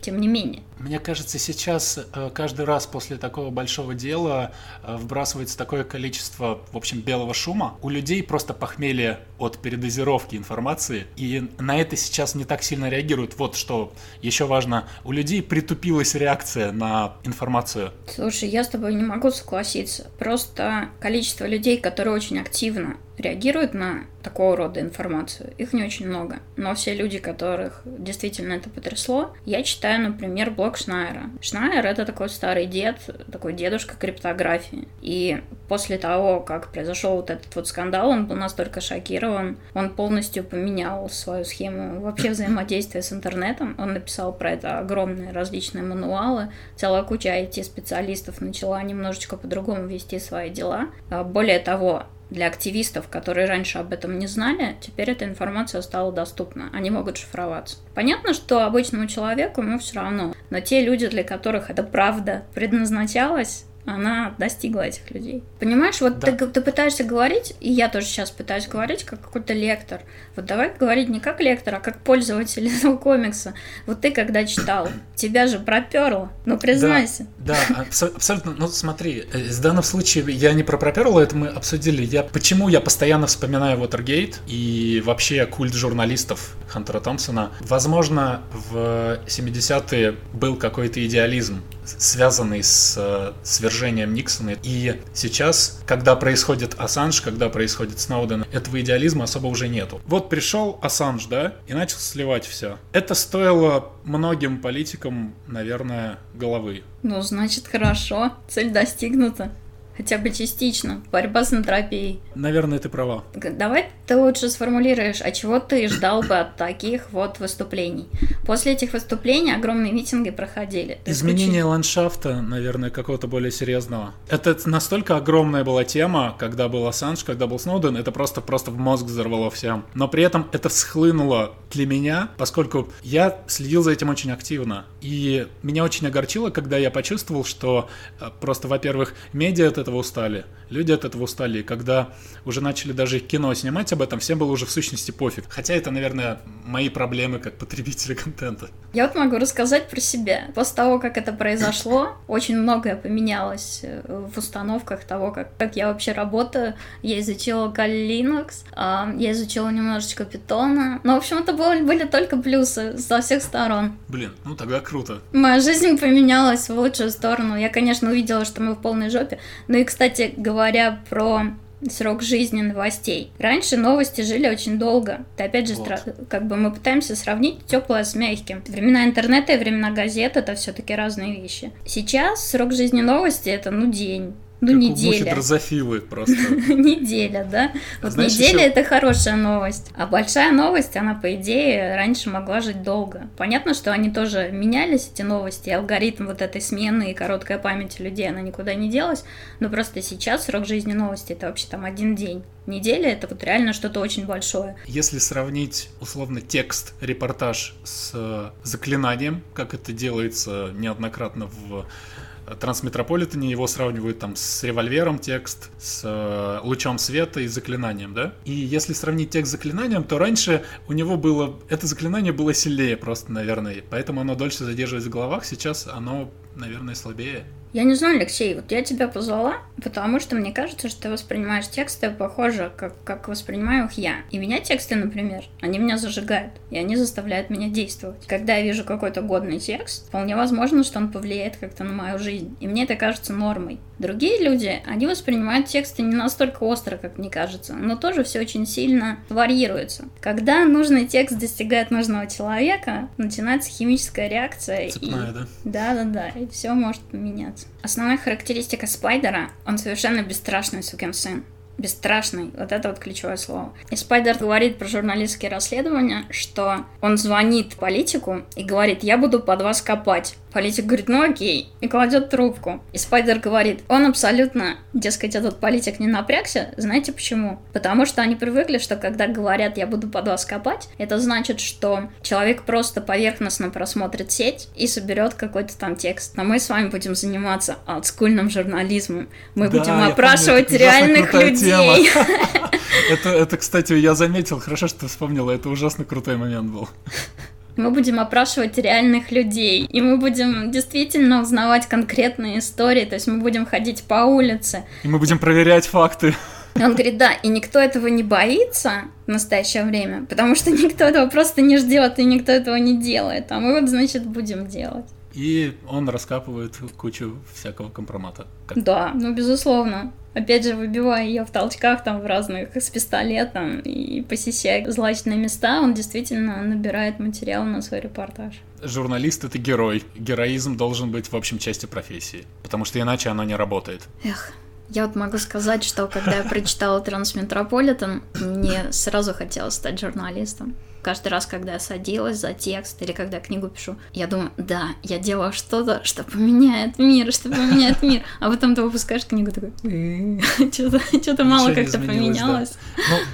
тем не менее. Мне кажется, сейчас э, каждый раз после такого большого дела э, вбрасывается такое количество, в общем, белого шума. У людей просто похмелье от передозировки информации, и на это сейчас не так сильно реагируют. Вот что еще важно, у людей притупилась реакция на информацию. Слушай, я с тобой не могу согласиться. Просто количество людей, которые очень активно реагируют на такого рода информацию, их не очень много. Но все люди, которых действительно это потрясло, я читаю, например, блог Шнайера. Шнайер — это такой старый дед, такой дедушка криптографии. И после того, как произошел вот этот вот скандал, он был настолько шокирован, он полностью поменял свою схему вообще взаимодействия с интернетом. Он написал про это огромные различные мануалы. Целая куча IT-специалистов начала немножечко по-другому вести свои дела. А Более того, для активистов, которые раньше об этом не знали, теперь эта информация стала доступна. Они могут шифроваться. Понятно, что обычному человеку ему все равно, но те люди, для которых это правда предназначалось, она достигла этих людей. Понимаешь, вот Да. ты, ты пытаешься говорить, и я тоже сейчас пытаюсь говорить, как какой-то лектор. Вот давай говорить не как лектор, а как пользователь этого комикса. Вот ты когда читал, тебя же проперло. Ну признайся. Да, абсо- абсолютно. Ну, смотри, э, в данном случае я не про проперла, это мы обсудили. Я, почему я постоянно вспоминаю Watergate и вообще культ журналистов Хантера Томпсона. Возможно, в 70-е был какой-то идеализм, связанный с э, свержением Никсона. И сейчас, когда происходит Ассанж, когда происходит Сноуден, этого идеализма особо уже нету. Вот пришел Ассанж, да, и начал сливать все. Это стоило многим политикам, наверное, головы. Ну, значит, хорошо. Цель достигнута. Хотя бы частично. Борьба с энтропией. Наверное, ты права. Давай ты лучше сформулируешь, а чего ты ждал бы от таких вот выступлений? После этих выступлений огромные митинги проходили. Ты Изменение ландшафта, наверное, какого-то более серьезного. Это настолько огромная была тема, когда был Ассанж, когда был Сноуден, это просто, просто в мозг взорвало всем. Но при этом это всхлынуло для меня, поскольку я следил за этим очень активно. И меня очень огорчило, когда я почувствовал, что э, просто, во-первых, медиа от этого устали, люди от этого устали. И когда уже начали даже кино снимать об этом, всем было уже в сущности пофиг. Хотя это, наверное, мои проблемы как потребителя контента. Я вот могу рассказать про себя. После того, как это произошло, очень многое поменялось э, в установках того, как, как я вообще работаю. Я изучила Linux, а, я изучила немножечко питона. Но, в общем, это было- были только плюсы со всех сторон. Блин, ну тогда круто. Моя жизнь поменялась в лучшую сторону. Я, конечно, увидела, что мы в полной жопе. Ну и, кстати, говоря про срок жизни новостей. Раньше новости жили очень долго. Ты опять же, Вот. стра- как бы мы пытаемся сравнить теплое с мягким. Времена интернета и времена газет это все-таки разные вещи. Сейчас срок жизни новости это ну день. Ну, Как неделя. дрозофилы просто. Неделя, да? Вот Знаешь, неделя ещё- это хорошая новость. А большая новость, она, по идее, раньше могла жить долго. Понятно, что они тоже менялись, эти новости, алгоритм вот этой смены и короткая память людей, она никуда не делась. Но просто сейчас срок жизни новости это вообще там один день. Неделя это вот реально что-то очень большое. Если сравнить условно текст, репортаж с э, заклинанием, как это делается неоднократно в Трансметрополитене, его сравнивают там с револьвером текст, с э, лучом света и заклинанием, да? И если сравнить текст с заклинанием, то раньше у него было... Это заклинание было сильнее просто, наверное, поэтому оно дольше задерживается в головах, сейчас оно, наверное, слабее. Я не знаю, Алексей, вот я тебя позвала, потому что мне кажется, что ты воспринимаешь тексты похоже, как, как воспринимаю их я. И меня тексты, например, они меня зажигают, и они заставляют меня действовать. Когда я вижу какой-то годный текст, вполне возможно, что он повлияет как-то на мою жизнь. И мне это кажется нормой. Другие люди, они воспринимают тексты не настолько остро, как мне кажется, но тоже все очень сильно варьируется. Когда нужный текст достигает нужного человека, начинается химическая реакция. и- Цепная, да? да-да-да, и все может поменяться. Основная характеристика Спайдера, он совершенно бесстрашный сукин сын. Бесстрашный, вот это вот ключевое слово. И Спайдер говорит про журналистские расследования, что он звонит политику и говорит, я буду под вас копать. Политик говорит, ну окей, и кладет трубку. И Спайдер говорит, он абсолютно, дескать, этот политик не напрягся. Знаете почему? Потому что они привыкли, что когда говорят, я буду под вас копать, это значит, что человек просто поверхностно просмотрит сеть и соберет какой-то там текст. Но мы с вами будем заниматься олдскульным журнализмом. Мы Да, будем опрашивать помню, реальных людей. Тема. Это, это, кстати, я заметил, хорошо, что ты вспомнила, это ужасно крутой момент был. Мы будем опрашивать реальных людей, и мы будем действительно узнавать конкретные истории, то есть мы будем ходить по улице. И мы будем проверять факты. И он говорит, да, и никто этого не боится в настоящее время, потому что никто этого просто не ждет, и никто этого не делает. А мы вот, значит, будем делать. И он раскапывает кучу всякого компромата. Как- Да, ну безусловно. Опять же, выбивая ее в толчках там в разных с пистолетом и посещая злачные места, он действительно набирает материал на свой репортаж. Журналист — это герой. Героизм должен быть в общем части профессии, потому что иначе она не работает. Эх, я вот могу сказать, что когда я прочитала Трансметрополитен, мне сразу хотелось стать журналистом. Каждый раз, когда я садилась за текст или когда книгу пишу, я думаю, да, я делаю что-то, что поменяет мир, что поменяет мир. А потом ты выпускаешь книгу такой, что-то что-то мало как-то поменялось.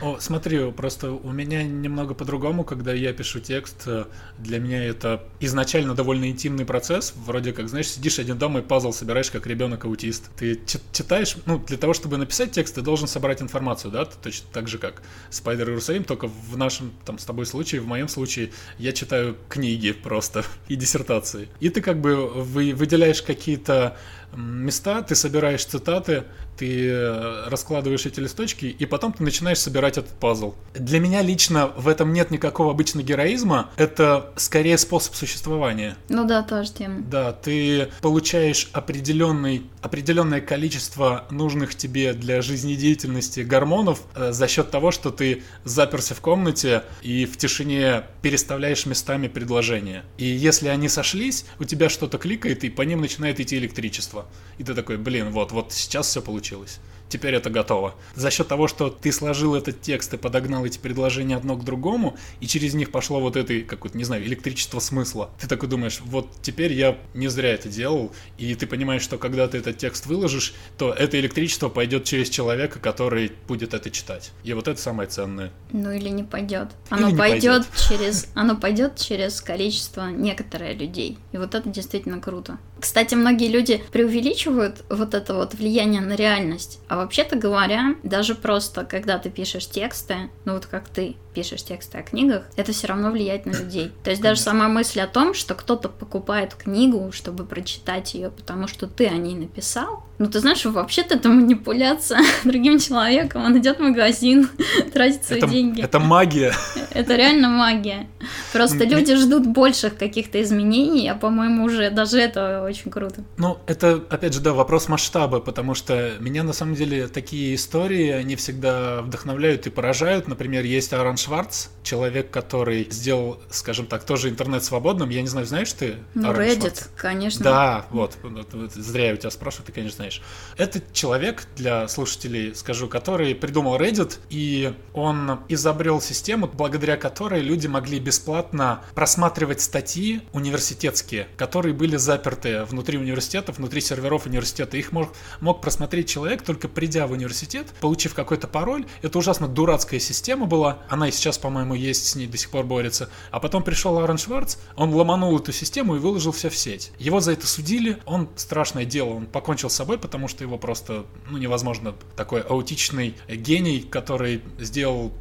Ну, смотри, просто у меня немного по-другому, когда я пишу текст, э, для меня это изначально довольно интимный процесс, вроде как, знаешь, сидишь один дома и пазл собираешь, как ребенок-аутист. Ты чи- читаешь, ну, для того, чтобы написать текст, ты должен собрать информацию, да, точно так же, как Спайдер Иерусалим, только в нашем, там, с тобой случае, в моем случае, я читаю книги просто и диссертации. И ты как бы вы, выделяешь какие-то места, ты собираешь цитаты, ты э, раскладываешь эти листочки, и потом ты начинаешь собирать этот пазл. Для меня лично в этом нет никакого обычного героизма, это скорее способ существования. Ну да, тоже тема. Да, ты получаешь определенный, определенное количество нужных тебе для жизнедеятельности гормонов э, за счет того, что ты заперся в комнате и в тишине переставляешь местами предложения. И если они сошлись, у тебя что-то кликает, и по ним начинает идти электричество. И ты такой, блин, вот, вот сейчас все получилось. получилось. Теперь это готово. За счет того, что ты сложил этот текст и подогнал эти предложения одно к другому, и через них пошло вот это, какое-то, не знаю, электричество смысла. Ты такой думаешь, вот теперь я не зря это делал, и ты понимаешь, что когда ты этот текст выложишь, то это электричество пойдет через человека, который будет это читать. И вот это самое ценное. Ну или не пойдет. Или Оно не пойдет пойдет. через. Оно пойдет через количество некоторых людей. И вот это действительно круто. Кстати, многие люди преувеличивают вот это вот влияние на реальность. А вообще-то говоря, даже просто когда ты пишешь тексты, ну вот как ты пишешь тексты о книгах, это все равно влияет на людей. То есть даже сама мысль о том, что кто-то покупает книгу, чтобы прочитать ее, потому что ты о ней написал, ну ты знаешь, вообще-то это манипуляция другим человеком. Он идет в магазин, тратит свои Это, деньги. это магия. Это реально магия. Просто люди ждут больших каких-то изменений, а по-моему уже даже это очень круто. Ну, это, опять же, да, вопрос масштаба, потому что меня, на самом деле, такие истории, они всегда вдохновляют и поражают. Например, есть Аарон Шварц, человек, который сделал, скажем так, тоже интернет свободным. Я не знаю, знаешь ты Ну, Аарона Reddit, Шварца? конечно. Да, вот, вот, вот, зря я у тебя спрашиваю, ты, конечно, знаешь. Это человек, для слушателей скажу, который придумал Reddit, и он изобрел систему, благодаря которой люди могли бесплатно просматривать статьи университетские, которые были заперты внутри университета, внутри серверов университета. Их мог, мог просмотреть человек, только придя в университет, получив какой-то пароль. Это ужасно дурацкая система была, она и сейчас, по-моему, есть, с ней до сих пор борется. А потом пришел Аарон Шварц, он ломанул эту систему и выложил все в сеть. Его за это судили, он страшное дело, он покончил с собой, потому что его просто, ну, невозможно, такой аутичный гений, который сделал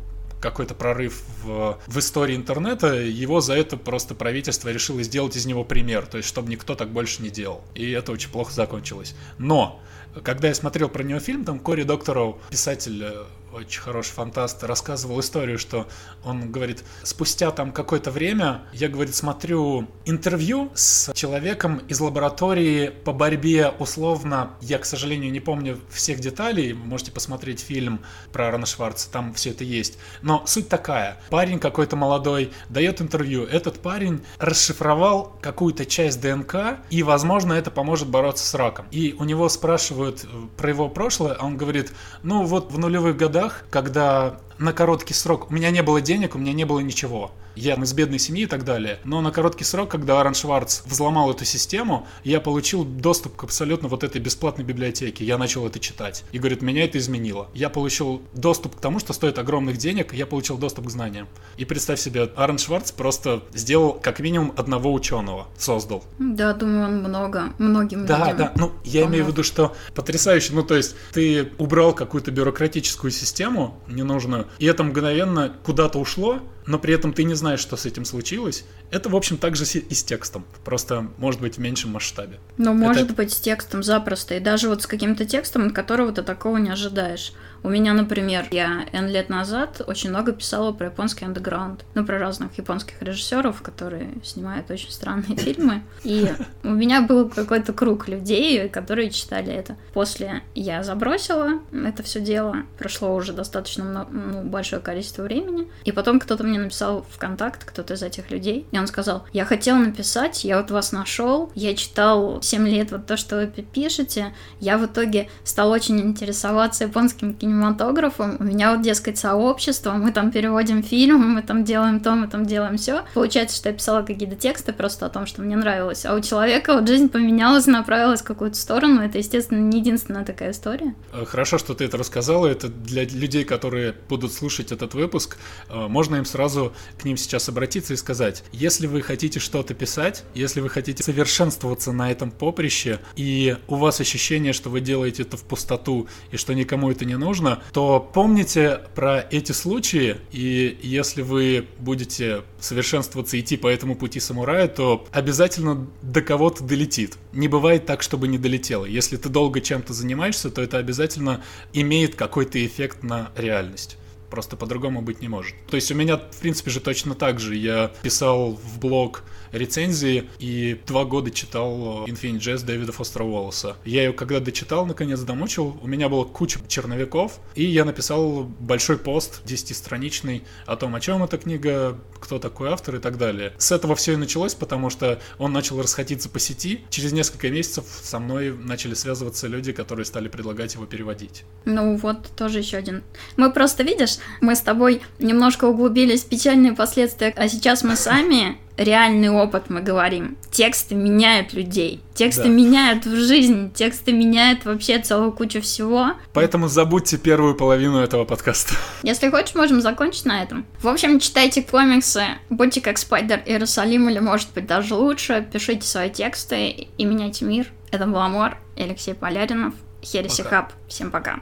какой-то прорыв в, в истории интернета, его за это просто правительство решило сделать из него пример, то есть чтобы никто так больше не делал. И это очень плохо закончилось. Но, когда я смотрел про него фильм, там Кори Докторов, писатель э, очень хороший фантаст, рассказывал историю, что он говорит, спустя там какое-то время, я, говорит, смотрю интервью с человеком из лаборатории по борьбе условно, я, к сожалению, не помню всех деталей, можете посмотреть фильм про Арона Шварца, там все это есть. Но суть такая, парень какой-то молодой дает интервью, этот парень расшифровал какую-то часть ДНК, и, возможно, это поможет бороться с раком. И у него спрашивают э, про его прошлое, а он говорит, ну вот в нулевых годах, когда на короткий срок. У меня не было денег, у меня не было ничего. Я из бедной семьи и так далее. Но на короткий срок, когда Аарон Шварц взломал эту систему, я получил доступ к абсолютно вот этой бесплатной библиотеке. Я начал это читать. И говорит, меня это изменило. Я получил доступ к тому, что стоит огромных денег, я получил доступ к знаниям. И представь себе, Аарон Шварц просто сделал как минимум одного ученого. Создал. Да, думаю, он много, многим Да, людям да. Ну, я имею в помог. виду, что потрясающе. Ну, то есть, ты убрал какую-то бюрократическую систему ненужную, и это мгновенно куда-то ушло, но при этом ты не знаешь, что с этим случилось. Это, в общем, так же и с текстом. Просто, может быть, в меньшем масштабе. Ну, может Это- быть, с текстом запросто. И даже вот с каким-то текстом, от которого ты такого не ожидаешь. У меня, например, я N лет назад очень много писала про японский андеграунд. Ну, про разных японских режиссеров, которые снимают очень странные фильмы. И у меня был какой-то круг людей, которые читали это. После я забросила это все дело. Прошло уже достаточно мно- ну, большое количество времени. И потом кто-то мне написал в контакт, кто-то из этих людей. И он сказал, я хотел написать, я вот вас нашел, я читал 7 лет вот то, что вы пи- пишете. Я в итоге стал очень интересоваться японским кинематографом. У меня вот, дескать, сообщество, мы там переводим фильмы, мы там делаем то, мы там делаем все. Получается, что я писала какие-то тексты просто о том, что мне нравилось. А у человека вот жизнь поменялась, направилась в какую-то сторону. Это, естественно, не единственная такая история. Э, Хорошо, что ты это рассказала. Это для людей, которые будут слушать этот выпуск, э, можно им сразу к ним сейчас обратиться и сказать, если вы хотите что-то писать, если вы хотите совершенствоваться на этом поприще, и у вас ощущение, что вы делаете это в пустоту и что никому это не нужно, то помните про эти случаи, и если вы будете совершенствоваться идти по этому пути самурая, то обязательно до кого-то долетит. Не бывает так, чтобы не долетело. Если ты долго чем-то занимаешься, то это обязательно имеет какой-то эффект на реальность. Просто по-другому быть не может. То есть у меня, в принципе же, точно так же. Я писал в блог рецензии и два года читал Infinite Jest Дэвида Фостера Уоллеса. Я ее когда дочитал, наконец домучил, у меня была куча черновиков, и я написал большой пост, 10-страничный, о том, о чем эта книга, кто такой автор и так далее. С этого все и началось, потому что он начал расходиться по сети. Через несколько месяцев со мной начали связываться люди, которые стали предлагать его переводить. Ну вот, тоже еще один. Мы просто, видишь, мы с тобой немножко углубились в печальные последствия, а сейчас мы сами реальный опыт мы говорим. Тексты меняют людей. Тексты Да. меняют в жизнь. Тексты меняют вообще целую кучу всего. Поэтому забудьте первую половину этого подкаста. Если хочешь, можем закончить на этом. В общем, читайте комиксы, будьте как Спайдер Иерусалим, или может быть даже лучше, пишите свои тексты и меняйте мир. Это был Амор, Алексей Поляринов, Хереси. Хаб. Всем пока.